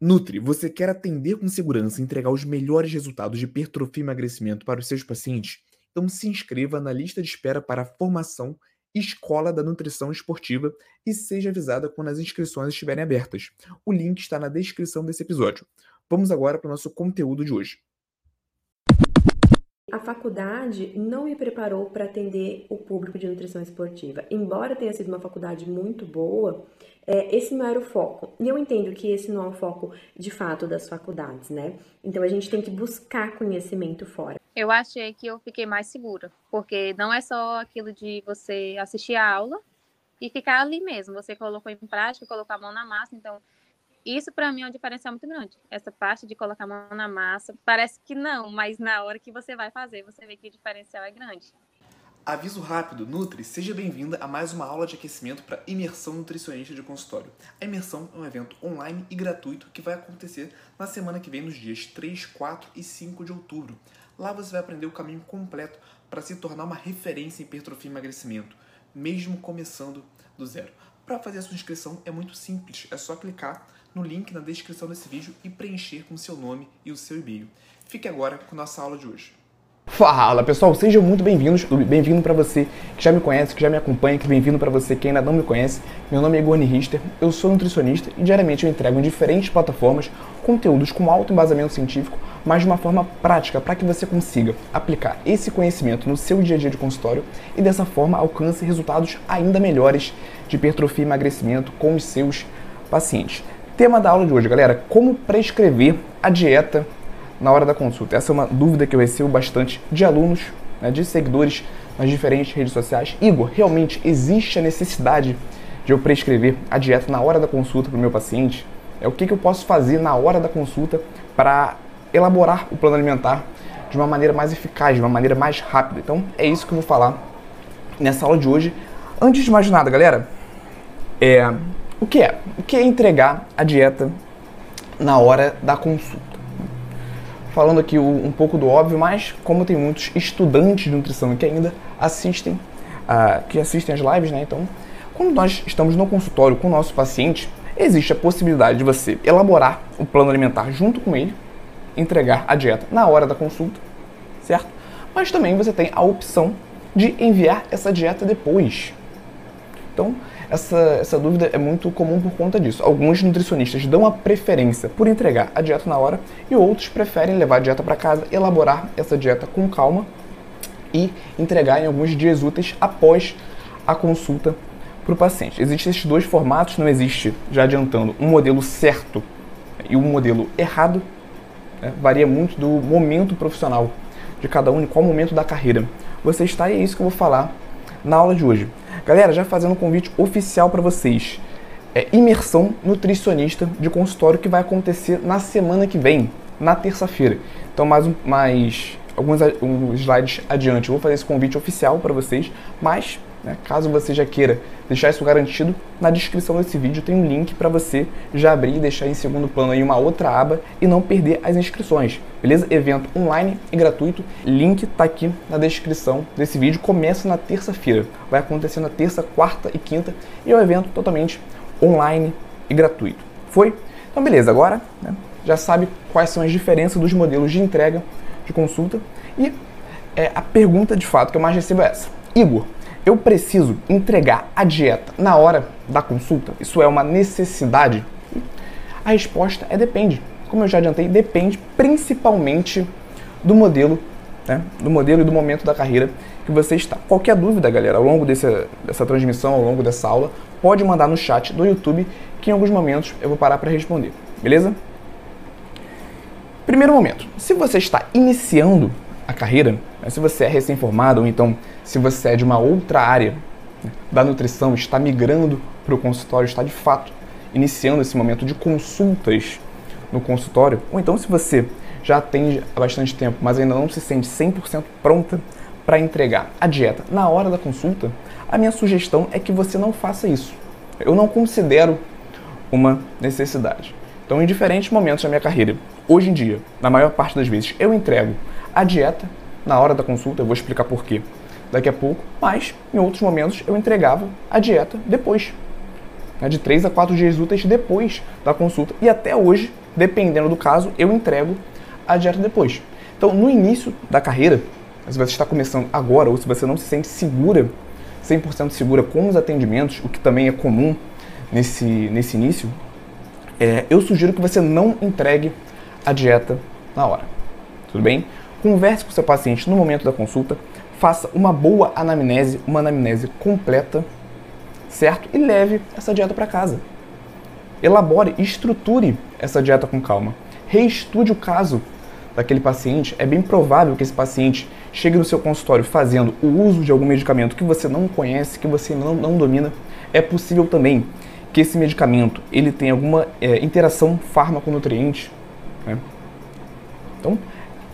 Nutri, você quer atender com segurança e entregar os melhores resultados de hipertrofia e emagrecimento para os seus pacientes? Então se inscreva na lista de espera para a formação Escola da Nutrição Esportiva e seja avisada quando as inscrições estiverem abertas. O link está na descrição desse episódio. Vamos agora para o nosso conteúdo de hoje. A faculdade não me preparou para atender o público de nutrição esportiva. Embora tenha sido uma faculdade muito boa, é, esse não era o foco. E eu entendo que esse não é o foco de fato das faculdades, né? Então a gente tem que buscar conhecimento fora. Eu achei que eu fiquei mais segura, porque não é só aquilo de você assistir a aula e ficar ali mesmo. Você colocou em prática, colocou a mão na massa, então isso para mim é um diferencial muito grande. Essa parte de colocar a mão na massa, parece que não, mas na hora que você vai fazer, você vê que o diferencial é grande. Aviso rápido, Nutri, seja bem-vinda a mais uma aula de aquecimento para imersão nutricionista de consultório. A imersão é um evento online e gratuito que vai acontecer na semana que vem, nos dias 3, 4 e 5 de outubro. Lá você vai aprender o caminho completo para se tornar uma referência em hipertrofia e emagrecimento, mesmo começando do zero. Para fazer a sua inscrição é muito simples, é só clicar no link na descrição desse vídeo e preencher com seu nome e o seu e-mail. Fique agora com nossa aula de hoje. Fala pessoal, sejam muito bem-vindos. Bem-vindo para você que já me conhece, que já me acompanha, que bem-vindo para você que ainda não me conhece. Meu nome é Goni Richter, eu sou nutricionista e diariamente eu entrego em diferentes plataformas conteúdos com alto embasamento científico, mas de uma forma prática para que você consiga aplicar esse conhecimento no seu dia a dia de consultório e dessa forma alcance resultados ainda melhores de hipertrofia e emagrecimento com os seus pacientes. Tema da aula de hoje, galera: como prescrever a dieta na hora da consulta? Essa é uma dúvida que eu recebo bastante de alunos, né, de seguidores nas diferentes redes sociais. Igor, realmente existe a necessidade de eu prescrever a dieta na hora da consulta para o meu paciente? É o que, que eu posso fazer na hora da consulta para elaborar o plano alimentar de uma maneira mais eficaz, de uma maneira mais rápida. Então é isso que eu vou falar nessa aula de hoje. Antes de mais nada, galera, é, o que é? O que é entregar a dieta na hora da consulta? Falando aqui um pouco do óbvio, mas como tem muitos estudantes de nutrição que ainda assistem, uh, que assistem as lives, né? Então, quando nós estamos no consultório com o nosso paciente, existe a possibilidade de você elaborar o plano alimentar junto com ele, entregar a dieta na hora da consulta, certo? Mas também você tem a opção de enviar essa dieta depois. Então, essa, essa dúvida é muito comum por conta disso. Alguns nutricionistas dão a preferência por entregar a dieta na hora e outros preferem levar a dieta para casa, elaborar essa dieta com calma e entregar em alguns dias úteis após a consulta para o paciente. Existem esses dois formatos, não existe, já adiantando, um modelo certo e um modelo errado. Né? Varia muito do momento profissional de cada um e qual momento da carreira você está, e é isso que eu vou falar na aula de hoje. Galera, já fazendo um convite oficial para vocês. É imersão nutricionista de consultório que vai acontecer na semana que vem, na terça-feira. Então, mais, um, mais alguns slides adiante, eu vou fazer esse convite oficial para vocês, mas né, caso você já queira deixar isso garantido, na descrição desse vídeo tem um link para você já abrir e deixar em segundo plano aí uma outra aba e não perder as inscrições, beleza? Evento online e gratuito, link tá aqui na descrição desse vídeo, começa na terça-feira, vai acontecer na terça, quarta e quinta e é um evento totalmente online e gratuito. Foi? Então beleza, agora né, já sabe quais são as diferenças dos modelos de entrega de consulta e é, a pergunta de fato que eu mais recebo é essa. Igor, eu preciso entregar a dieta na hora da consulta? Isso é uma necessidade? A resposta é depende. Como eu já adiantei, depende principalmente do modelo, né? do modelo e do momento da carreira que você está. Qualquer dúvida, galera, ao longo desse, dessa transmissão, ao longo dessa aula, pode mandar no chat do YouTube, que em alguns momentos eu vou parar para responder. Beleza? Primeiro momento, se você está iniciando a carreira, né, se você é recém-formado ou então se você é de uma outra área né, da nutrição, está migrando para o consultório, está de fato iniciando esse momento de consultas no consultório, ou então se você já atende há bastante tempo, mas ainda não se sente 100% pronta para entregar a dieta na hora da consulta, a minha sugestão é que você não faça isso. Eu não considero uma necessidade. Então, em diferentes momentos da minha carreira, hoje em dia, na maior parte das vezes, eu entrego a dieta na hora da consulta, eu vou explicar por quê daqui a pouco, mas em outros momentos eu entregava a dieta depois. né, de 3 a 4 dias úteis depois da consulta. E até hoje, dependendo do caso, eu entrego a dieta depois. Então, no início da carreira, se você está começando agora ou se você não se sente segura, 100% segura com os atendimentos, o que também é comum nesse, nesse início, é, eu sugiro que você não entregue a dieta na hora. Tudo bem? Converse com seu paciente no momento da consulta, faça uma boa anamnese, uma anamnese completa, certo? E leve essa dieta para casa. Elabore e estruture essa dieta com calma. Reestude o caso daquele paciente. É bem provável que esse paciente chegue no seu consultório fazendo o uso de algum medicamento que você não conhece, que você não, não domina. É possível também que esse medicamento ele tenha alguma é, interação fármaco-nutriente. Né? Então,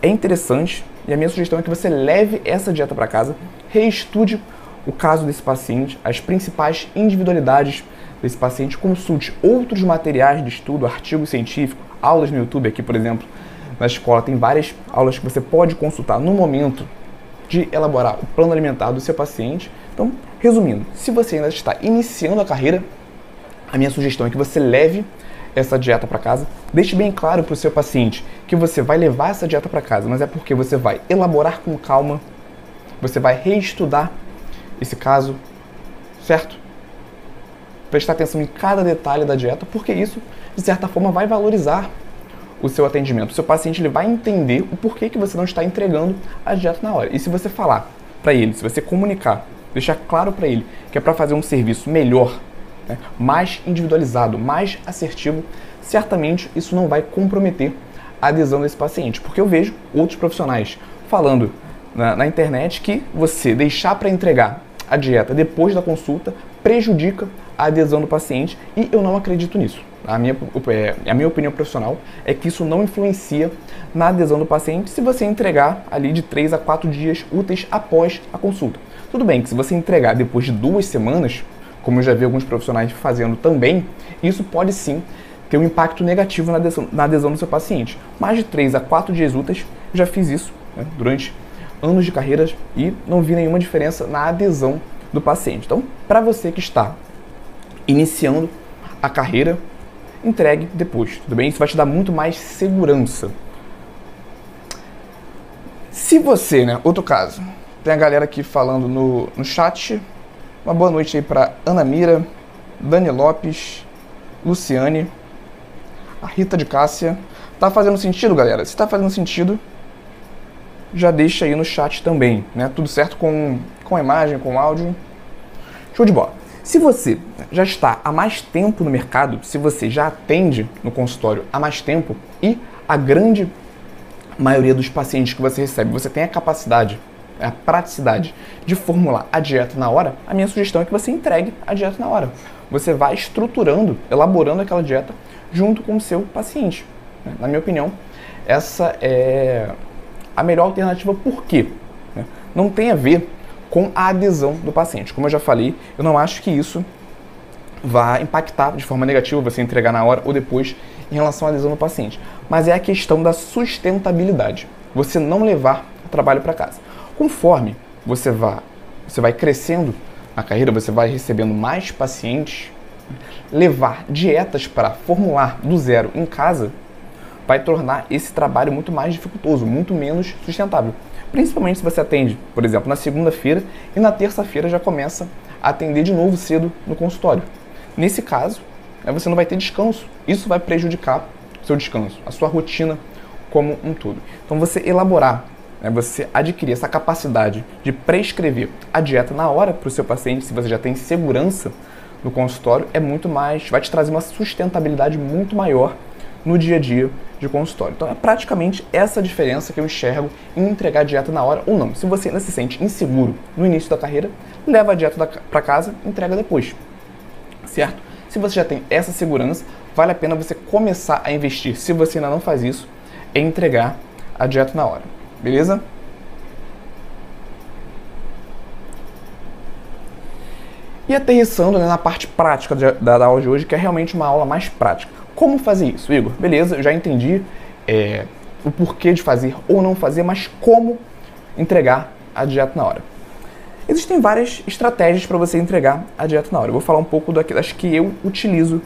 é interessante e a minha sugestão é que você leve essa dieta para casa, reestude o caso desse paciente, as principais individualidades desse paciente, consulte outros materiais de estudo, artigos científicos, aulas no YouTube aqui, por exemplo, na escola tem várias aulas que você pode consultar no momento de elaborar o plano alimentar do seu paciente. Então, resumindo, se você ainda está iniciando a carreira, a minha sugestão é que você leve essa dieta para casa. Deixe bem claro para o seu paciente que você vai levar essa dieta para casa, mas é porque você vai elaborar com calma, você vai reestudar esse caso, certo? Prestar atenção em cada detalhe da dieta, porque isso, de certa forma, vai valorizar o seu atendimento. O seu paciente ele vai entender o porquê que você não está entregando a dieta na hora. E se você falar para ele, se você comunicar, deixar claro para ele que é para fazer um serviço melhor, né, mais individualizado, mais assertivo, certamente isso não vai comprometer a adesão desse paciente. Porque eu vejo outros profissionais falando na, na internet que você deixar para entregar a dieta depois da consulta prejudica a adesão do paciente e eu não acredito nisso. A minha, é, a minha opinião profissional é que isso não influencia na adesão do paciente se você entregar ali de 3 a 4 dias úteis após a consulta. Tudo bem que se você entregar depois de duas semanas, como eu já vi alguns profissionais fazendo também, isso pode sim ter um impacto negativo na adesão, na adesão do seu paciente. Mais de 3 a 4 dias úteis, já fiz isso né, durante anos de carreira e não vi nenhuma diferença na adesão do paciente. Então, para você que está iniciando a carreira, entregue depois, tudo bem? Isso vai te dar muito mais segurança. Se você, né, outro caso, tem a galera aqui falando no, no chat, uma boa noite aí para Ana Mira, Dani Lopes, Luciane, a Rita de Cássia. Tá fazendo sentido, galera? Se tá fazendo sentido, já deixa aí no chat também, né? Tudo certo com, com a imagem, com o áudio. Show de bola. Se você já está há mais tempo no mercado, se você já atende no consultório há mais tempo e a grande maioria dos pacientes que você recebe, você tem a capacidade a praticidade de formular a dieta na hora, a minha sugestão é que você entregue a dieta na hora. Você vai estruturando, elaborando aquela dieta junto com o seu paciente. Né? Na minha opinião, essa é a melhor alternativa. Por quê? Né? Não tem a ver com a adesão do paciente. Como eu já falei, eu não acho que isso vá impactar de forma negativa você entregar na hora ou depois em relação à adesão do paciente. Mas é a questão da sustentabilidade. Você não levar o trabalho para casa. Conforme você vai, você vai crescendo na carreira, você vai recebendo mais pacientes, levar dietas para formular do zero em casa vai tornar esse trabalho muito mais dificultoso, muito menos sustentável. Principalmente se você atende, por exemplo, na segunda-feira e na terça-feira já começa a atender de novo cedo no consultório. Nesse caso, né, você não vai ter descanso. Isso vai prejudicar seu descanso, a sua rotina como um todo. Então, você elaborar né, você adquirir essa capacidade de prescrever a dieta na hora para o seu paciente, se você já tem segurança no consultório, é muito mais, vai te trazer uma sustentabilidade muito maior no dia a dia de consultório. Então é praticamente essa diferença que eu enxergo em entregar a dieta na hora ou não. Se você ainda se sente inseguro no início da carreira, leva a dieta para casa, entrega depois. Certo? Se você já tem essa segurança, vale a pena você começar a investir, se você ainda não faz isso, em entregar a dieta na hora. Beleza? E aterrissando né, na parte prática da, da aula de hoje, que é realmente uma aula mais prática. Como fazer isso, Igor? Beleza, eu já entendi é, o porquê de fazer ou não fazer, mas como entregar a dieta na hora. Existem várias estratégias para você entregar a dieta na hora. Eu vou falar um pouco das que eu utilizo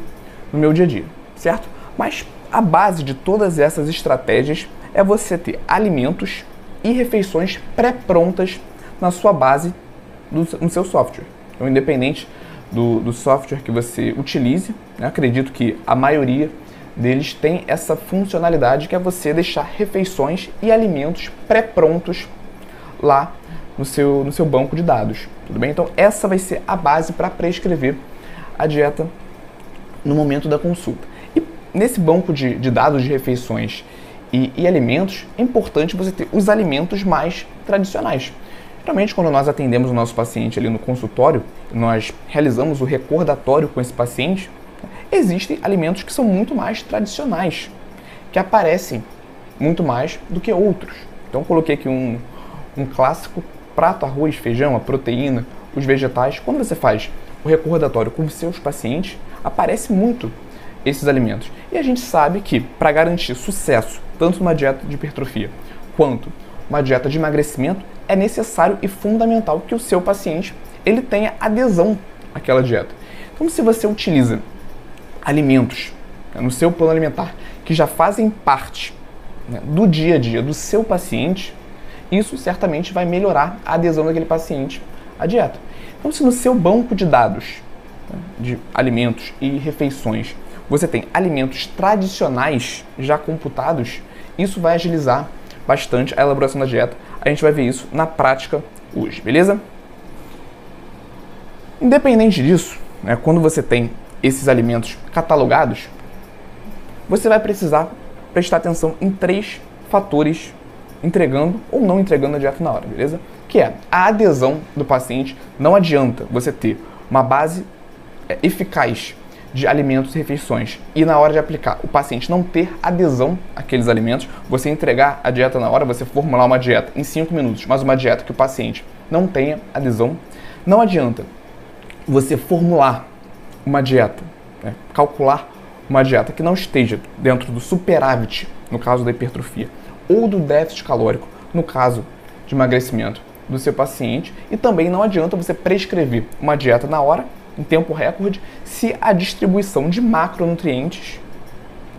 no meu dia a dia, certo? Mas a base de todas essas estratégias é você ter alimentos e refeições pré-prontas na sua base, do, no seu software. Então, independente do, do software que você utilize, né, acredito que a maioria deles tem essa funcionalidade que é você deixar refeições e alimentos pré-prontos lá no seu, no seu banco de dados. Tudo bem? Então, essa vai ser a base para prescrever a dieta no momento da consulta. E nesse banco de, de dados de refeições e, e, alimentos, é importante você ter os alimentos mais tradicionais. Geralmente, quando nós atendemos o nosso paciente ali no consultório, nós realizamos o recordatório com esse paciente, existem alimentos que são muito mais tradicionais, que aparecem muito mais do que outros. Então, coloquei aqui um, um clássico prato, arroz, feijão, a proteína, os vegetais. Quando você faz o recordatório com seus pacientes, aparece muito esses alimentos. E a gente sabe que para garantir sucesso, tanto numa dieta de hipertrofia quanto uma dieta de emagrecimento, é necessário e fundamental que o seu paciente ele tenha adesão àquela dieta. Então, se você utiliza alimentos né, no seu plano alimentar que já fazem parte né, do dia a dia do seu paciente, isso certamente vai melhorar a adesão daquele paciente à dieta. Então, se no seu banco de dados né, de alimentos e refeições você tem alimentos tradicionais já computados, isso vai agilizar bastante a elaboração da dieta. A gente vai ver isso na prática hoje, beleza? Independente disso, né, quando você tem esses alimentos catalogados, você vai precisar prestar atenção em três fatores entregando ou não entregando a dieta na hora, beleza? Que é a adesão do paciente. Não adianta você ter uma base é, eficaz de alimentos e refeições. E na hora de aplicar o paciente não ter adesão àqueles alimentos, você entregar a dieta na hora, você formular uma dieta em 5 minutos, mas uma dieta que o paciente não tenha adesão, não adianta você formular uma dieta, né, calcular uma dieta que não esteja dentro do superávit, no caso da hipertrofia, ou do déficit calórico, no caso de emagrecimento do seu paciente, e também não adianta você prescrever uma dieta na hora em tempo recorde se a distribuição de macronutrientes,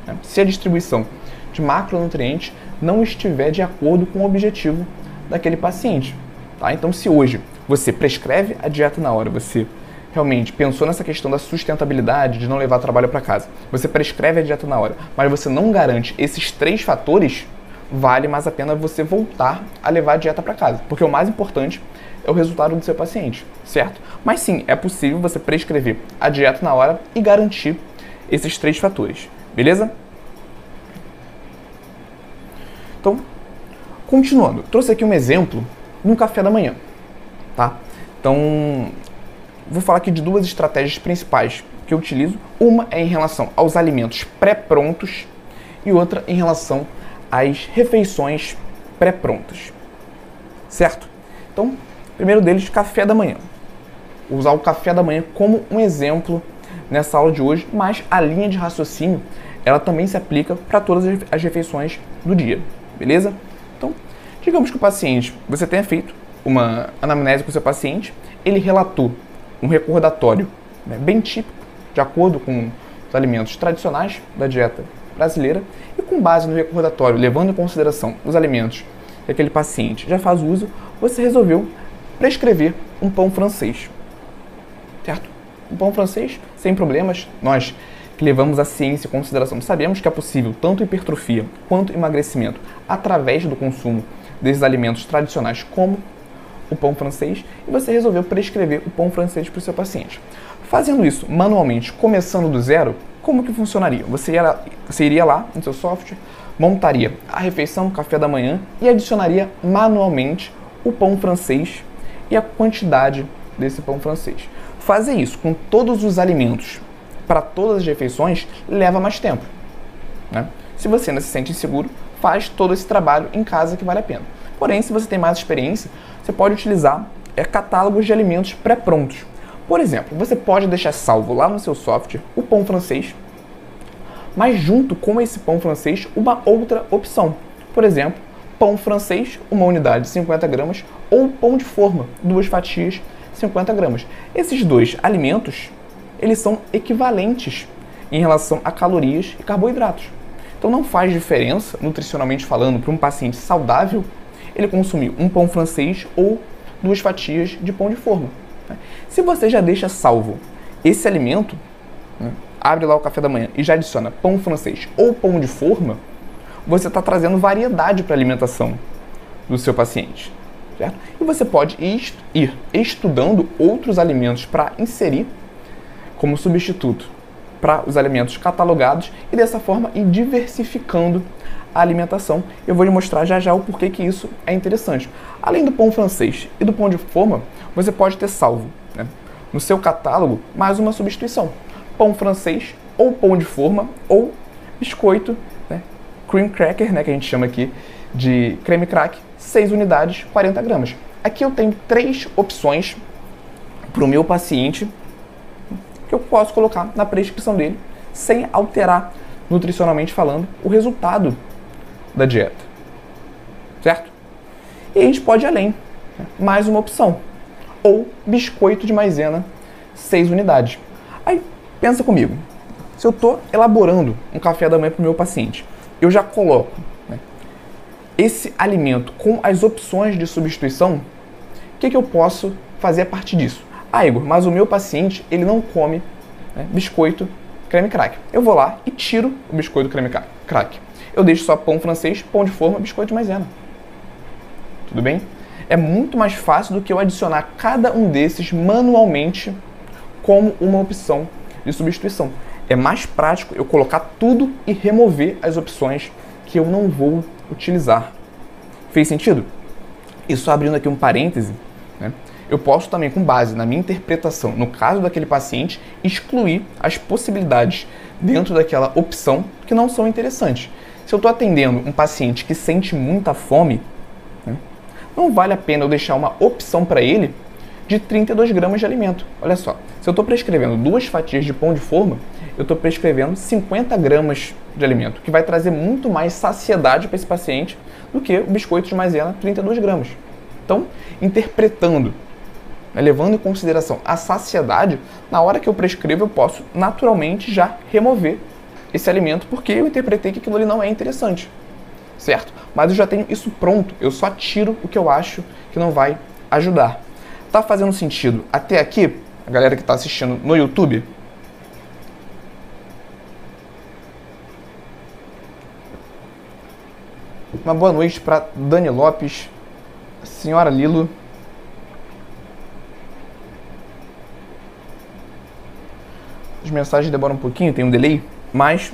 né, se a distribuição de macronutrientes não estiver de acordo com o objetivo daquele paciente. Tá? Então, se hoje você prescreve a dieta na hora, você realmente pensou nessa questão da sustentabilidade, de não levar trabalho para casa, você prescreve a dieta na hora, mas você não garante esses três fatores, vale mais a pena você voltar a levar a dieta para casa, porque o mais importante é o resultado do seu paciente, certo? Mas sim, é possível você prescrever a dieta na hora e garantir esses três fatores, beleza? Então, continuando, trouxe aqui um exemplo no café da manhã, tá? Então, vou falar aqui de duas estratégias principais que eu utilizo. Uma é em relação aos alimentos pré-prontos e outra em relação às refeições pré-prontas, certo? Então, Primeiro deles, café da manhã. Vou usar o café da manhã como um exemplo nessa aula de hoje, mas a linha de raciocínio ela também se aplica para todas as refeições do dia, beleza? Então, digamos que o paciente, você tenha feito uma anamnese com o seu paciente, ele relatou um recordatório né, bem típico, de acordo com os alimentos tradicionais da dieta brasileira, e com base no recordatório, levando em consideração os alimentos que aquele paciente já faz uso, você resolveu prescrever um pão francês. Certo? Um pão francês, sem problemas, nós que levamos a ciência em consideração sabemos que é possível tanto hipertrofia quanto emagrecimento através do consumo desses alimentos tradicionais como o pão francês e você resolveu prescrever o pão francês para o seu paciente. Fazendo isso manualmente, começando do zero, como que funcionaria? Você, ia, você iria lá no seu software, montaria a refeição, café da manhã e adicionaria manualmente o pão francês e a quantidade desse pão francês. Fazer isso com todos os alimentos para todas as refeições leva mais tempo. Né? Se você ainda se sente inseguro, faz todo esse trabalho em casa que vale a pena. Porém, se você tem mais experiência, você pode utilizar é, catálogos de alimentos pré-prontos. Por exemplo, você pode deixar salvo lá no seu software o pão francês, mas junto com esse pão francês, uma outra opção. Por exemplo, pão francês, uma unidade, 50 gramas, ou pão de forma, duas fatias, 50 gramas. Esses dois alimentos, eles são equivalentes em relação a calorias e carboidratos. Então não faz diferença, nutricionalmente falando, para um paciente saudável, ele consumir um pão francês ou duas fatias de pão de forma. Né? Se você já deixa salvo esse alimento, né, abre lá o café da manhã e já adiciona pão francês ou pão de forma, você está trazendo variedade para a alimentação do seu paciente. Certo? E você pode ir estudando outros alimentos para inserir como substituto para os alimentos catalogados e dessa forma ir diversificando a alimentação. Eu vou lhe mostrar já já o porquê que isso é interessante. Além do pão francês e do pão de forma, você pode ter salvo né, no seu catálogo mais uma substituição: pão francês ou pão de forma ou biscoito, cream cracker, né, que a gente chama aqui de creme crack, 6 unidades, 40 gramas. Aqui eu tenho três opções para o meu paciente que eu posso colocar na prescrição dele sem alterar, nutricionalmente falando, o resultado da dieta. Certo? E a gente pode ir além. Mais uma opção. Ou biscoito de maisena, 6 unidades. Aí, pensa comigo. Se eu estou elaborando um café da manhã para o meu paciente, eu já coloco né, esse alimento com as opções de substituição, o que, que eu posso fazer a partir disso? Ah, Igor, mas o meu paciente ele não come né, biscoito creme crack. Eu vou lá e tiro o biscoito creme crack. Eu deixo só pão francês, pão de forma, biscoito de maisena. Tudo bem? É muito mais fácil do que eu adicionar cada um desses manualmente como uma opção de substituição. É mais prático eu colocar tudo e remover as opções que eu não vou utilizar. Fez sentido? E só abrindo aqui um parêntese, né? eu posso também, com base na minha interpretação, no caso daquele paciente, excluir as possibilidades dentro daquela opção que não são interessantes. Se eu estou atendendo um paciente que sente muita fome, né, não vale a pena eu deixar uma opção para ele de 32 gramas de alimento. Olha só, se eu estou prescrevendo duas fatias de pão de forma, eu estou prescrevendo 50 gramas de alimento, que vai trazer muito mais saciedade para esse paciente do que o biscoito de maisena 32 gramas. Então, interpretando, né, levando em consideração a saciedade, na hora que eu prescrevo, eu posso naturalmente já remover esse alimento porque eu interpretei que aquilo ali não é interessante, certo? Mas eu já tenho isso pronto, eu só tiro o que eu acho que não vai ajudar. Tá fazendo sentido até aqui, a galera que está assistindo no YouTube? Uma boa noite para Dani Lopes, Senhora Lilo. As mensagens demoram um pouquinho, tem um delay. Mas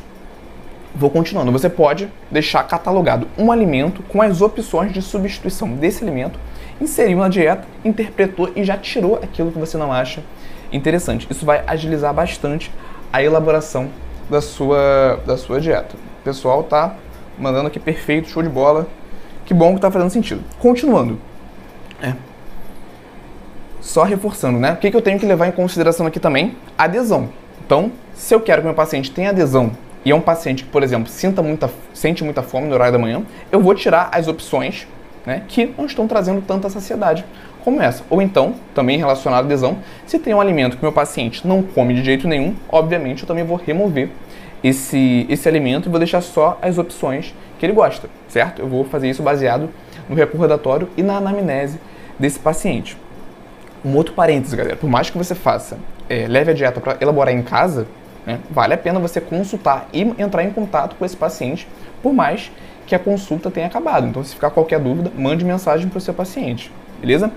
vou continuando. Você pode deixar catalogado um alimento com as opções de substituição desse alimento, inseriu na dieta, interpretou e já tirou aquilo que você não acha interessante. Isso vai agilizar bastante a elaboração da sua, da sua dieta. O pessoal tá mandando aqui perfeito, show de bola. Que bom que tá fazendo sentido. Continuando. É. Só reforçando, né? O que, que eu tenho que levar em consideração aqui também? Adesão. Então, se eu quero que meu paciente tenha adesão e é um paciente que, por exemplo, sinta muita, sente muita fome no horário da manhã, eu vou tirar as opções né, que não estão trazendo tanta saciedade como essa. Ou então, também relacionado à adesão, se tem um alimento que meu paciente não come de jeito nenhum, obviamente eu também vou remover esse, esse alimento e vou deixar só as opções que ele gosta, certo? Eu vou fazer isso baseado no recordatório e na anamnese desse paciente. Um outro parênteses, galera, por mais que você faça, é, leve a dieta para elaborar em casa, né, vale a pena você consultar e entrar em contato com esse paciente, por mais que a consulta tenha acabado. Então, se ficar qualquer dúvida, mande mensagem para o seu paciente, beleza?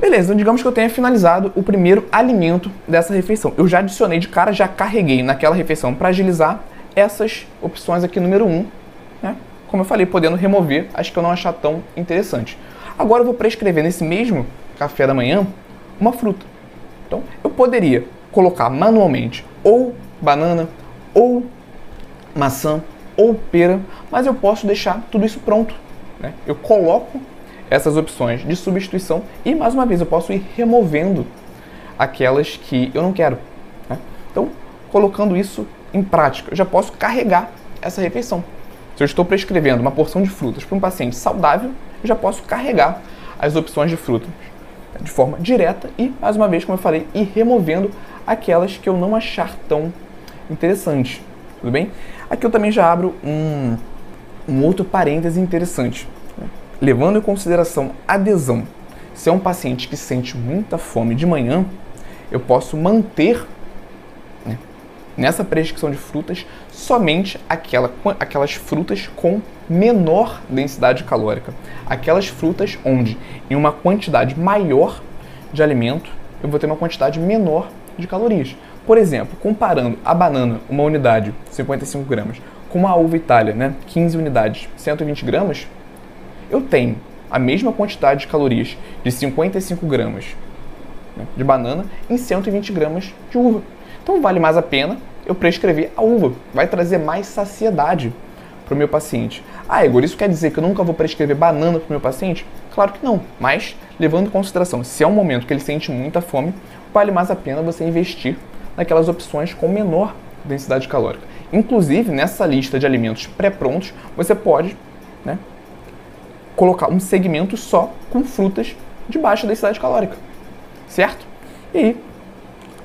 Beleza, então digamos que eu tenha finalizado o primeiro alimento dessa refeição. Eu já adicionei de cara, já carreguei naquela refeição para agilizar essas opções aqui número 1, um, né? Como eu falei, podendo remover as que eu não achar tão interessante. Agora eu vou prescrever nesse mesmo café da manhã uma fruta. Então, eu poderia colocar manualmente ou banana, ou maçã, ou pera, mas eu posso deixar tudo isso pronto. Né? Eu coloco essas opções de substituição e, mais uma vez, eu posso ir removendo aquelas que eu não quero. Né? Então, colocando isso em prática, eu já posso carregar essa refeição. Se eu estou prescrevendo uma porção de frutas para um paciente saudável, eu já posso carregar as opções de frutas de forma direta e, mais uma vez, como eu falei, ir removendo aquelas que eu não achar tão interessantes. Tudo bem? Aqui eu também já abro um, um outro parêntese interessante. Né? Levando em consideração adesão. Se é um paciente que sente muita fome de manhã, eu posso manter né, nessa prescrição de frutas somente aquela, aquelas frutas com menor densidade calórica. Aquelas frutas onde, em uma quantidade maior de alimento, eu vou ter uma quantidade menor de calorias. Por exemplo, comparando a banana, uma unidade, 55 gramas, com a uva Itália, né, 15 unidades, 120 gramas, eu tenho a mesma quantidade de calorias de 55 gramas né, de banana em 120 gramas de uva. Então vale mais a pena eu prescrever a uva, vai trazer mais saciedade para o meu paciente. Ah, Igor, isso quer dizer que eu nunca vou prescrever banana para o meu paciente? Claro que não, mas levando em consideração, se é um momento que ele sente muita fome, vale mais a pena você investir naquelas opções com menor densidade calórica. Inclusive, nessa lista de alimentos pré-prontos, você pode né, colocar um segmento só com frutas de baixa densidade calórica, certo? E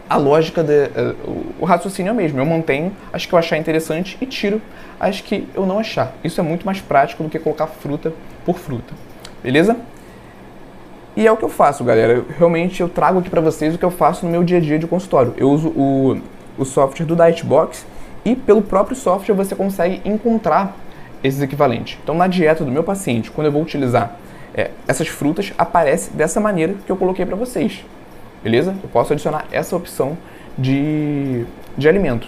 a lógica, de, uh, o raciocínio é o mesmo. Eu mantenho as que eu achar interessante e tiro as que eu não achar. Isso é muito mais prático do que colocar fruta por fruta. Beleza? E é o que eu faço, galera. Eu, realmente eu trago aqui para vocês o que eu faço no meu dia a dia de consultório. Eu uso o, o software do Dietbox e pelo próprio software você consegue encontrar esses equivalentes. Então, na dieta do meu paciente, quando eu vou utilizar é, essas frutas, aparece dessa maneira que eu coloquei para vocês beleza? Eu posso adicionar essa opção de, de alimento.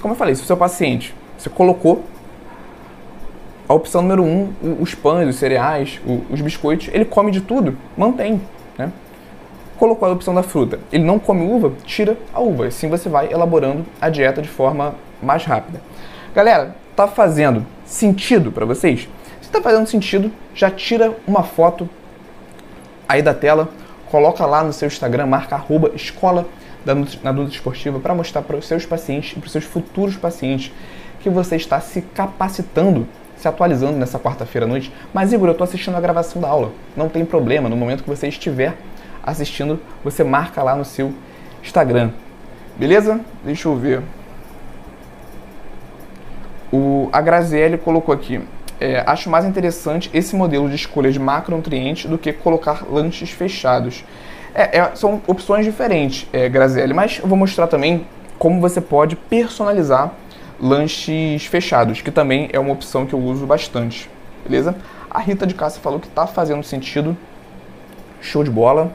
Como eu falei, se o seu paciente, você colocou a opção número um, os pães, os cereais, os biscoitos, ele come de tudo, mantém, né? Colocou a opção da fruta, ele não come uva, tira a uva. Assim você vai elaborando a dieta de forma mais rápida. Galera, tá fazendo sentido para vocês? Se tá fazendo sentido, já tira uma foto aí da tela, coloca lá no seu Instagram, marca arroba escola da na Nutri Esportiva para mostrar para os seus pacientes e para os seus futuros pacientes que você está se capacitando, se atualizando nessa quarta-feira à noite. Mas Igor, eu estou assistindo a gravação da aula. Não tem problema, no momento que você estiver assistindo, você marca lá no seu Instagram. Beleza? Deixa eu ver. O, a Graziele colocou aqui é, acho mais interessante esse modelo de escolha de macronutrientes do que colocar lanches fechados. É, é, são opções diferentes, é, Graziele, mas eu vou mostrar também como você pode personalizar lanches fechados, que também é uma opção que eu uso bastante, beleza? A Rita de Cássia falou que está fazendo sentido, show de bola.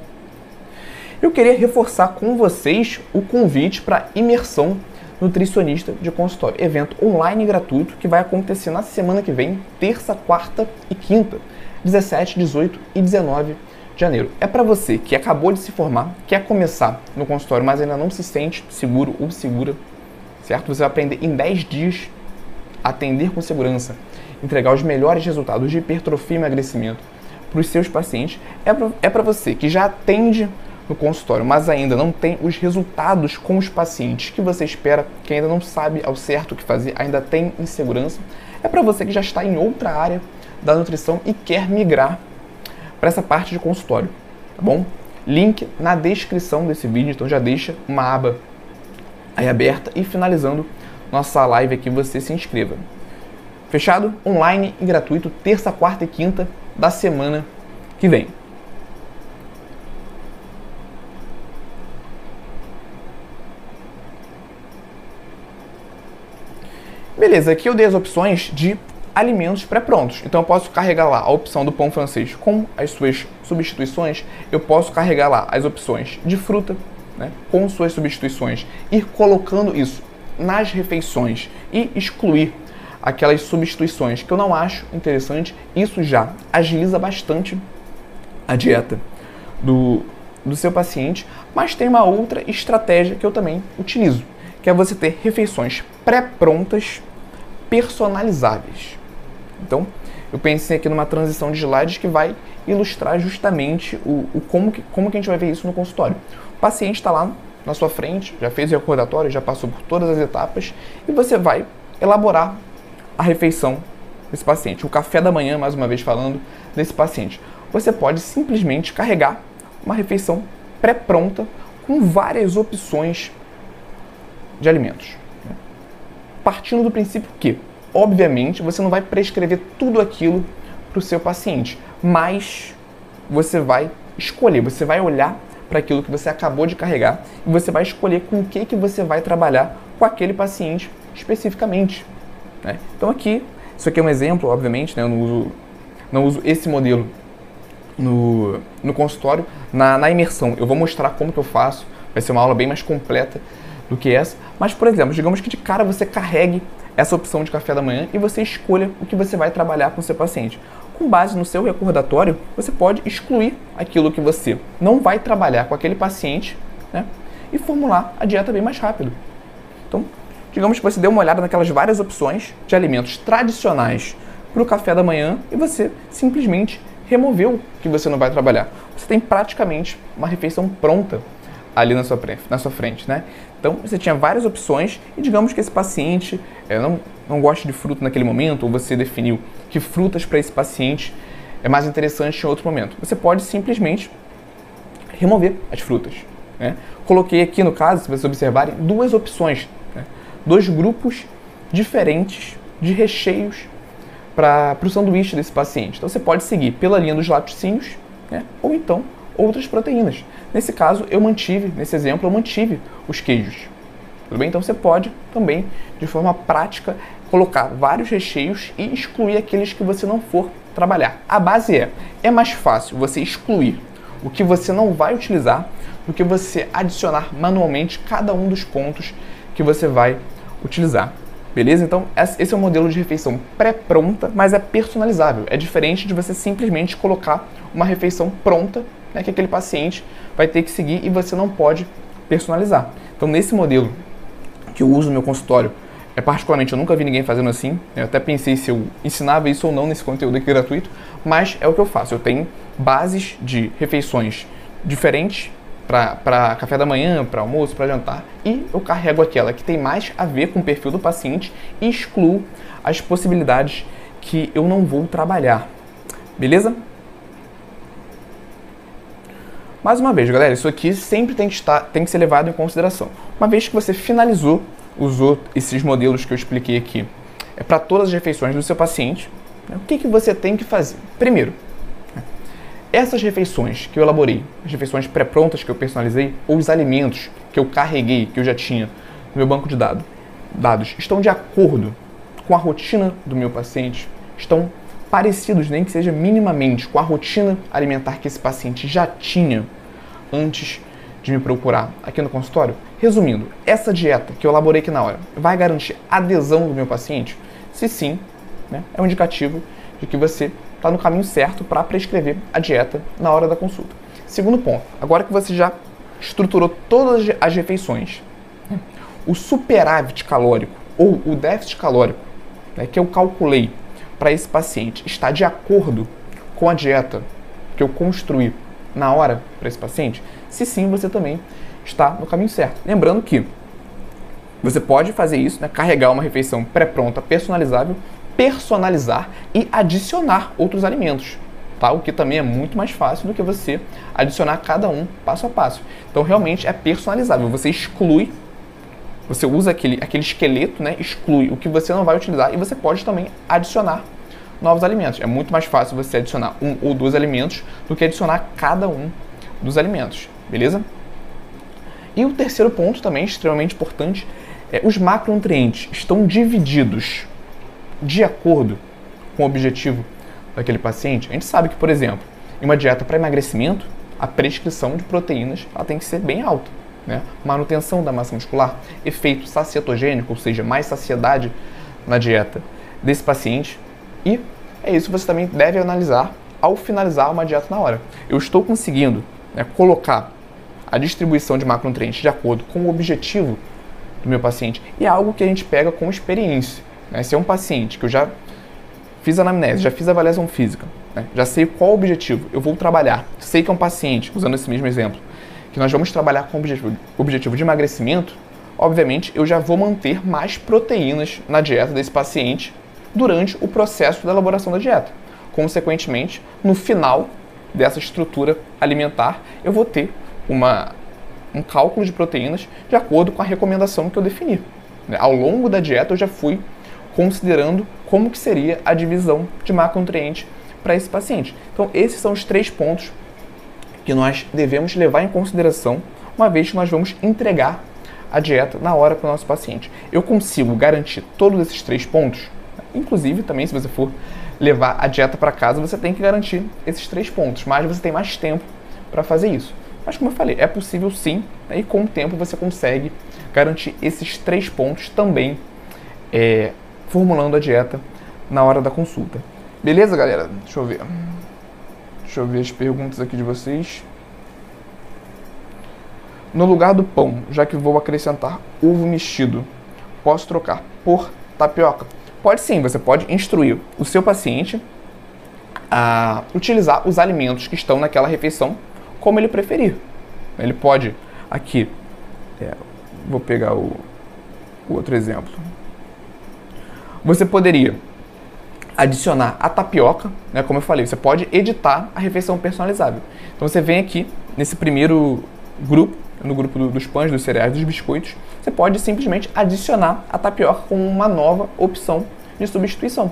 Eu queria reforçar com vocês o convite para imersão nutricionista de consultório. Evento online gratuito que vai acontecer na semana que vem, terça, quarta e quinta, 17, 18 e 19 de janeiro. É para você que acabou de se formar, quer começar no consultório, mas ainda não se sente seguro ou segura, certo? Você vai aprender em 10 dias a atender com segurança, entregar os melhores resultados de hipertrofia e emagrecimento para os seus pacientes. É para é você que já atende no consultório, mas ainda não tem os resultados com os pacientes que você espera, que ainda não sabe ao certo o que fazer, ainda tem insegurança, é para você que já está em outra área da nutrição e quer migrar para essa parte de consultório, tá bom? Link na descrição desse vídeo, então já deixa uma aba aí aberta e finalizando nossa live aqui você se inscreva. Fechado? Online e gratuito, terça, quarta e quinta da semana que vem. Beleza, aqui eu dei as opções de alimentos pré-prontos. Então eu posso carregar lá a opção do pão francês com as suas substituições. Eu posso carregar lá as opções de fruta né, com suas substituições. Ir colocando isso nas refeições e excluir aquelas substituições que eu não acho interessante. Isso já agiliza bastante a dieta do, do seu paciente. Mas tem uma outra estratégia que eu também utilizo, que é você ter refeições pré-prontas personalizáveis. Então, eu pensei aqui numa transição de slides que vai ilustrar justamente o, o como, que, como que a gente vai ver isso no consultório. O paciente está lá na sua frente, já fez o recordatório, já passou por todas as etapas e você vai elaborar a refeição desse paciente, o café da manhã, mais uma vez falando, desse paciente. Você pode simplesmente carregar uma refeição pré-pronta com várias opções de alimentos. Partindo do princípio que, obviamente, você não vai prescrever tudo aquilo para o seu paciente, mas você vai escolher, você vai olhar para aquilo que você acabou de carregar e você vai escolher com o que, que você vai trabalhar com aquele paciente especificamente. Né? Então aqui, isso aqui é um exemplo, obviamente, né? eu não uso, não uso esse modelo no, no consultório, na, na imersão. Eu vou mostrar como que eu faço, vai ser uma aula bem mais completa do que essa. Mas, por exemplo, digamos que de cara você carregue essa opção de café da manhã e você escolha o que você vai trabalhar com o seu paciente. Com base no seu recordatório, você pode excluir aquilo que você não vai trabalhar com aquele paciente né, e formular a dieta bem mais rápido. Então, digamos que você deu uma olhada naquelas várias opções de alimentos tradicionais para o café da manhã e você simplesmente removeu que você não vai trabalhar. Você tem praticamente uma refeição pronta ali na sua, na sua frente, né? Então, você tinha várias opções e digamos que esse paciente é, não, não gosta de fruta naquele momento, ou você definiu que frutas para esse paciente é mais interessante em outro momento. Você pode simplesmente remover as frutas. Né? Coloquei aqui no caso, se vocês observarem, duas opções, né? dois grupos diferentes de recheios para o sanduíche desse paciente. Então, você pode seguir pela linha dos laticínios né? ou então outras proteínas. Nesse caso, eu mantive, nesse exemplo, eu mantive os queijos. Tudo bem? Então você pode também, de forma prática, colocar vários recheios e excluir aqueles que você não for trabalhar. A base é, é mais fácil você excluir o que você não vai utilizar do que você adicionar manualmente cada um dos pontos que você vai utilizar. Beleza? Então, esse é o modelo de refeição pré-pronta, mas é personalizável. É diferente de você simplesmente colocar uma refeição pronta né, que aquele paciente vai ter que seguir e você não pode personalizar. Então, nesse modelo que eu uso no meu consultório, é, particularmente eu nunca vi ninguém fazendo assim, eu até pensei se eu ensinava isso ou não nesse conteúdo aqui gratuito, mas é o que eu faço. Eu tenho bases de refeições diferentes para café da manhã, para almoço, para jantar, e eu carrego aquela que tem mais a ver com o perfil do paciente e excluo as possibilidades que eu não vou trabalhar. Beleza? Mais uma vez, galera, isso aqui sempre tem que, estar, tem que ser levado em consideração. Uma vez que você finalizou, usou esses modelos que eu expliquei aqui é para todas as refeições do seu paciente, né, o que, que você tem que fazer? Primeiro, essas refeições que eu elaborei, as refeições pré-prontas que eu personalizei, ou os alimentos que eu carreguei, que eu já tinha no meu banco de dados, dados estão de acordo com a rotina do meu paciente? Estão parecidos, nem que seja minimamente, com a rotina alimentar que esse paciente já tinha antes de me procurar aqui no consultório? Resumindo, essa dieta que eu elaborei aqui na hora vai garantir adesão do meu paciente? Se sim, né, é um indicativo de que você está no caminho certo para prescrever a dieta na hora da consulta. Segundo ponto, agora que você já estruturou todas as refeições, o superávit calórico ou o déficit calórico né, que eu calculei para esse paciente está de acordo com a dieta que eu construí na hora para esse paciente? Se sim, você também está no caminho certo. Lembrando que você pode fazer isso, né, carregar uma refeição pré-pronta, personalizável, personalizar e adicionar outros alimentos. Tá? O que também é muito mais fácil do que você adicionar cada um passo a passo. Então realmente é personalizável. Você exclui, você usa aquele, aquele esqueleto, né? exclui o que você não vai utilizar e você pode também adicionar novos alimentos. É muito mais fácil você adicionar um ou dois alimentos do que adicionar cada um dos alimentos, beleza? E o terceiro ponto também extremamente importante é os macronutrientes estão divididos de acordo com o objetivo daquele paciente. A gente sabe que, por exemplo, em uma dieta para emagrecimento, a prescrição de proteínas ela tem que ser bem alta. Né? Manutenção da massa muscular, efeito sacietogênico, ou seja, mais saciedade na dieta desse paciente. E é isso que você também deve analisar ao finalizar uma dieta na hora. Eu estou conseguindo né, colocar a distribuição de macronutrientes de acordo com o objetivo do meu paciente e é algo que a gente pega com experiência. Né? Se é um paciente que eu já fiz anamnese, já fiz avaliação física, né? já sei qual o objetivo eu vou trabalhar, sei que é um paciente, usando esse mesmo exemplo, que nós vamos trabalhar com o objetivo, objetivo de emagrecimento, obviamente eu já vou manter mais proteínas na dieta desse paciente durante o processo da elaboração da dieta. Consequentemente, no final dessa estrutura alimentar, eu vou ter uma, um cálculo de proteínas de acordo com a recomendação que eu defini. Né? Ao longo da dieta, eu já fui considerando como que seria a divisão de macronutrientes para esse paciente. Então, esses são os três pontos que nós devemos levar em consideração uma vez que nós vamos entregar a dieta na hora para o nosso paciente. Eu consigo garantir todos esses três pontos? Inclusive, também, se você for levar a dieta para casa, você tem que garantir esses três pontos, mas você tem mais tempo para fazer isso. Mas, como eu falei, é possível sim, né, e com o tempo você consegue garantir esses três pontos também, é, formulando a dieta na hora da consulta. Beleza, galera? Deixa eu ver. Deixa eu ver as perguntas aqui de vocês. No lugar do pão, já que vou acrescentar ovo mexido, posso trocar por tapioca? Pode sim, você pode instruir o seu paciente a utilizar os alimentos que estão naquela refeição como ele preferir. Ele pode, aqui, é, vou pegar o, o outro exemplo. Você poderia adicionar a tapioca, né, como eu falei, você pode editar a refeição personalizável. Então você vem aqui nesse primeiro grupo, no grupo dos pães, dos cereais, dos biscoitos, você pode simplesmente adicionar a tapioca como uma nova opção de substituição.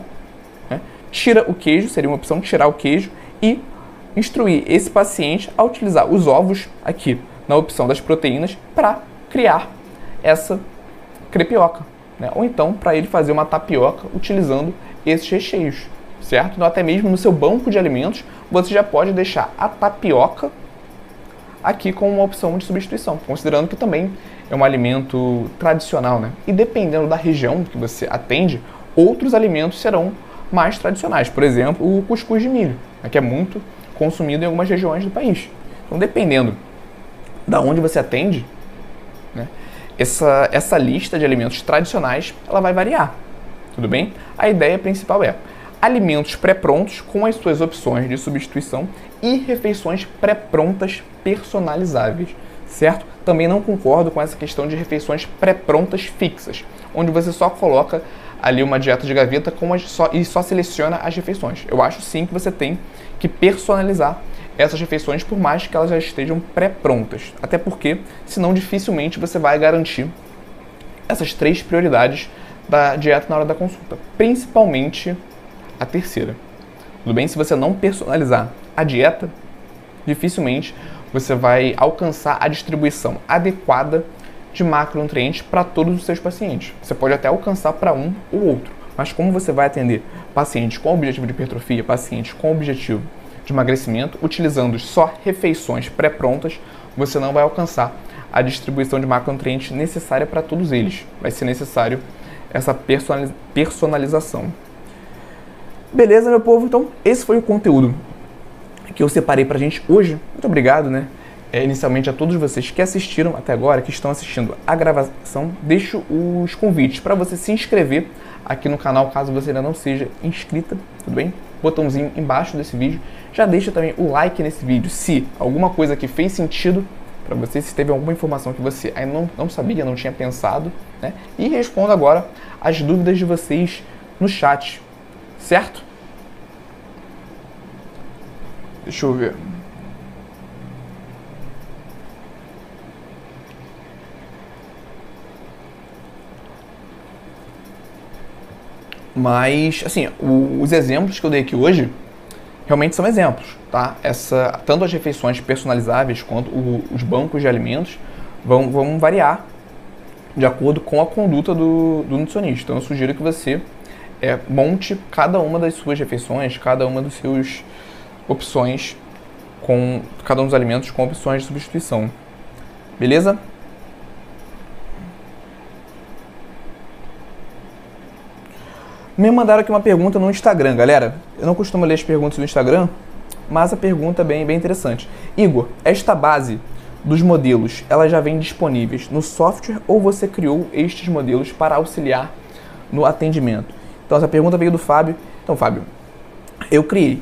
Né? Tira o queijo, seria uma opção tirar o queijo e instruir esse paciente a utilizar os ovos aqui na opção das proteínas para criar essa crepioca. Né? Ou então para ele fazer uma tapioca utilizando esses recheios, certo? Então, até mesmo no seu banco de alimentos, você já pode deixar a tapioca aqui como uma opção de substituição, considerando que também é um alimento tradicional, né? E dependendo da região que você atende, outros alimentos serão mais tradicionais. Por exemplo, o cuscuz de milho, né? que é muito consumido em algumas regiões do país. Então, dependendo da onde você atende, né? essa, essa lista de alimentos tradicionais ela vai variar. Tudo bem? A ideia principal é alimentos pré-prontos com as suas opções de substituição e refeições pré-prontas personalizáveis, certo? Também não concordo com essa questão de refeições pré-prontas fixas, onde você só coloca ali uma dieta de gaveta com só, e só seleciona as refeições. Eu acho sim que você tem que personalizar essas refeições por mais que elas já estejam pré-prontas. Até porque, senão dificilmente você vai garantir essas três prioridades da dieta na hora da consulta, principalmente a terceira. Tudo bem? Se você não personalizar a dieta, dificilmente você vai alcançar a distribuição adequada de macronutrientes para todos os seus pacientes. Você pode até alcançar para um ou outro, mas como você vai atender pacientes com objetivo de hipertrofia, pacientes com objetivo de emagrecimento, utilizando só refeições pré-prontas, você não vai alcançar a distribuição de macronutrientes necessária para todos eles. Vai ser necessário essa personalização. Beleza, meu povo? Então, esse foi o conteúdo que eu separei pra gente hoje. Muito obrigado, né? É, inicialmente a todos vocês que assistiram até agora, que estão assistindo a gravação, deixo os convites para você se inscrever aqui no canal, caso você ainda não seja inscrita, tudo bem? Botãozinho embaixo desse vídeo. Já deixa também o like nesse vídeo, se alguma coisa que fez sentido para você, se teve alguma informação que você ainda não, não sabia, não tinha pensado, né? E respondo agora as dúvidas de vocês no chat, certo? Deixa eu ver. Mas, assim, os exemplos que eu dei aqui hoje realmente são exemplos, tá? Essa, tanto as refeições personalizáveis quanto o, os bancos de alimentos vão, vão variar de acordo com a conduta do, do nutricionista. Então, eu sugiro que você é, monte cada uma das suas refeições, cada uma dos seus opções com cada um dos alimentos com opções de substituição. Beleza? Me mandaram aqui uma pergunta no Instagram, galera. Eu não costumo ler as perguntas no Instagram, mas a pergunta é bem, bem interessante. Igor, esta base dos modelos, ela já vem disponíveis no software ou você criou estes modelos para auxiliar no atendimento? Então essa pergunta veio do Fábio. Então, Fábio, eu criei,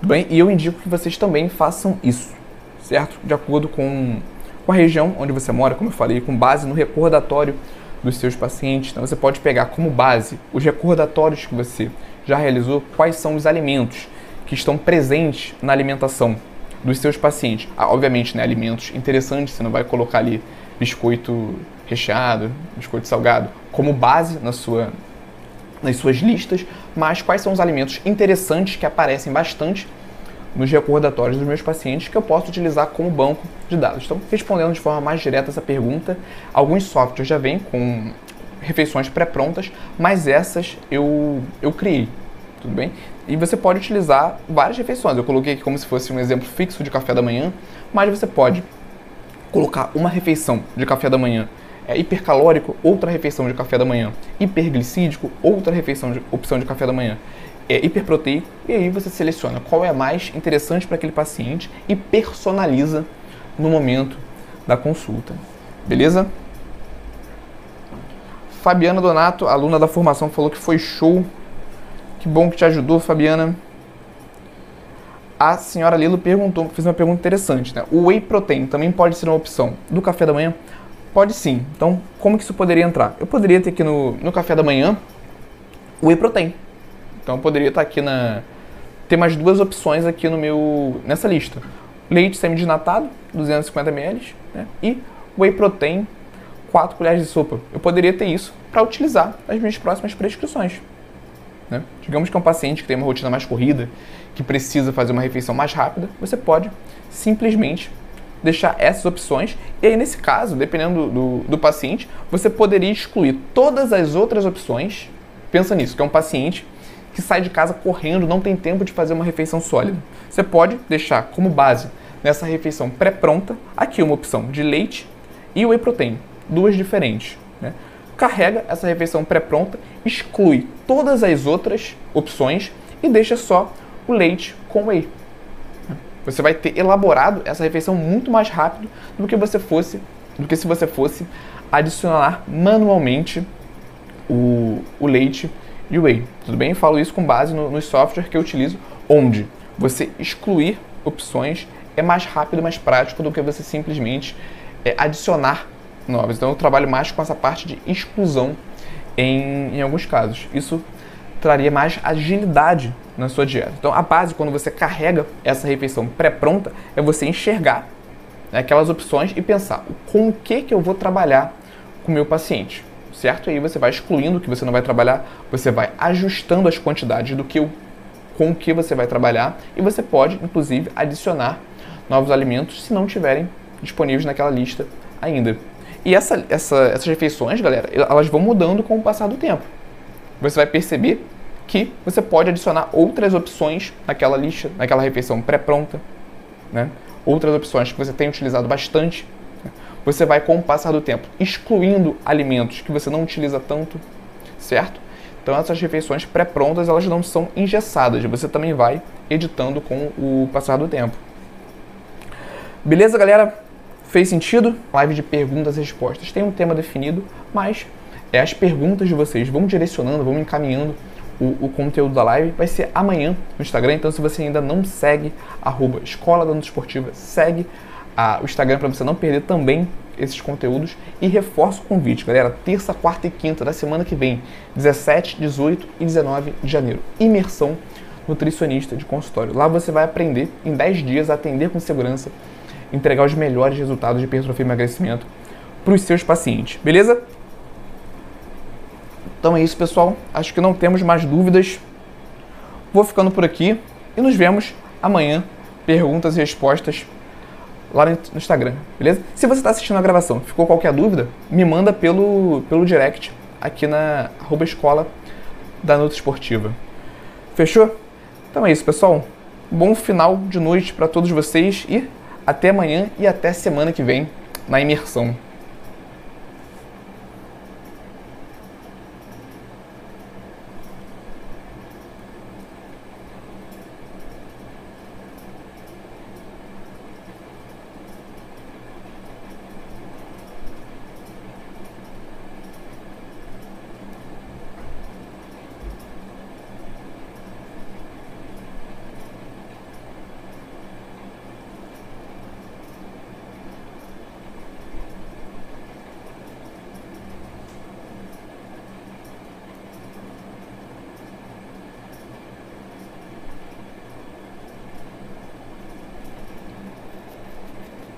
bem? E eu indico que vocês também façam isso, certo? De acordo com com a região onde você mora, como eu falei, com base no recordatório dos seus pacientes. Então você pode pegar como base os recordatórios que você já realizou, quais são os alimentos que estão presentes na alimentação dos seus pacientes. Ah, obviamente, né, alimentos interessantes, você não vai colocar ali biscoito recheado, biscoito salgado, como base na sua, nas suas listas, mas quais são os alimentos interessantes que aparecem bastante nos recordatórios dos meus pacientes que eu posso utilizar como banco de dados. Então, respondendo de forma mais direta essa pergunta, alguns softwares já vêm com refeições pré-prontas, mas essas eu, eu criei, tudo bem? E você pode utilizar várias refeições. Eu coloquei aqui como se fosse um exemplo fixo de café da manhã, mas você pode colocar uma refeição de café da manhã é, hipercalórico, outra refeição de café da manhã hiperglicídico, outra refeição de opção de café da manhã é, hiperproteico, e aí você seleciona qual é mais interessante para aquele paciente e personaliza no momento da consulta. Beleza? Fabiana Donato, aluna da formação, falou que foi show. Que bom que te ajudou, Fabiana. A senhora Lilo perguntou, fez uma pergunta interessante, né? O whey protein também pode ser uma opção do café da manhã? Pode sim. Então, como que isso poderia entrar? Eu poderia ter aqui no, no café da manhã o whey protein. Então eu poderia estar aqui na ter mais duas opções aqui no meu nessa lista. Leite semidesnatado, 250 ml, né? e whey protein, 4 colheres de sopa. Eu poderia ter isso para utilizar nas minhas próximas prescrições. Né? Digamos que é um paciente que tem uma rotina mais corrida, que precisa fazer uma refeição mais rápida, você pode simplesmente deixar essas opções. E aí, nesse caso, dependendo do, do, do paciente, você poderia excluir todas as outras opções. Pensa nisso, que é um paciente que sai de casa correndo, não tem tempo de fazer uma refeição sólida. Você pode deixar como base nessa refeição pré-pronta aqui uma opção de leite e whey protein, duas diferentes. Né? Carrega essa refeição pré-pronta, exclui todas as outras opções e deixa só o leite com whey. Você vai ter elaborado essa refeição muito mais rápido do que você fosse, do que se você fosse adicionar manualmente o, o leite e whey. Tudo bem? falo isso com base no, nos softwares que eu utilizo, onde você excluir opções é mais rápido mais prático do que você simplesmente é, adicionar novas. Então eu trabalho mais com essa parte de exclusão em, em alguns casos. Isso traria mais agilidade na sua dieta. Então a base, quando você carrega essa refeição pré-pronta, é você enxergar né, aquelas opções e pensar com o que, que eu vou trabalhar com o meu paciente certo? E aí você vai excluindo o que você não vai trabalhar, você vai ajustando as quantidades do que com o que você vai trabalhar e você pode, inclusive, adicionar novos alimentos se não tiverem disponíveis naquela lista ainda. E essa, essa, essas refeições, galera, elas vão mudando com o passar do tempo. Você vai perceber que você pode adicionar outras opções naquela lista, naquela refeição pré-pronta, né? outras opções que você tem utilizado bastante você vai, com o passar do tempo, excluindo alimentos que você não utiliza tanto, certo? Então essas refeições pré-prontas, elas não são engessadas, você também vai editando com o passar do tempo. Beleza, galera? Fez sentido? Live de perguntas e respostas. Tem um tema definido, mas é as perguntas de vocês vão direcionando, vão encaminhando o, o, conteúdo da live. Vai ser amanhã no Instagram, então se você ainda não segue, arroba Escola da Esportiva, segue a, o Instagram para você não perder também esses conteúdos. E reforço o convite, galera. Terça, quarta e quinta da semana que vem, 17, 18 e 19 de janeiro. Imersão nutricionista de consultório. Lá você vai aprender em 10 dias a atender com segurança, entregar os melhores resultados de hipertrofia e emagrecimento para os seus pacientes. Beleza? Então é isso, pessoal. Acho que não temos mais dúvidas. Vou ficando por aqui e nos vemos amanhã. Perguntas e respostas lá no Instagram, beleza? Se você está assistindo a gravação, ficou qualquer dúvida, me manda pelo, pelo direct aqui na arroba escola da Nutra Esportiva. Fechou? Então é isso, pessoal. Bom final de noite para todos vocês e até amanhã e até semana que vem na imersão.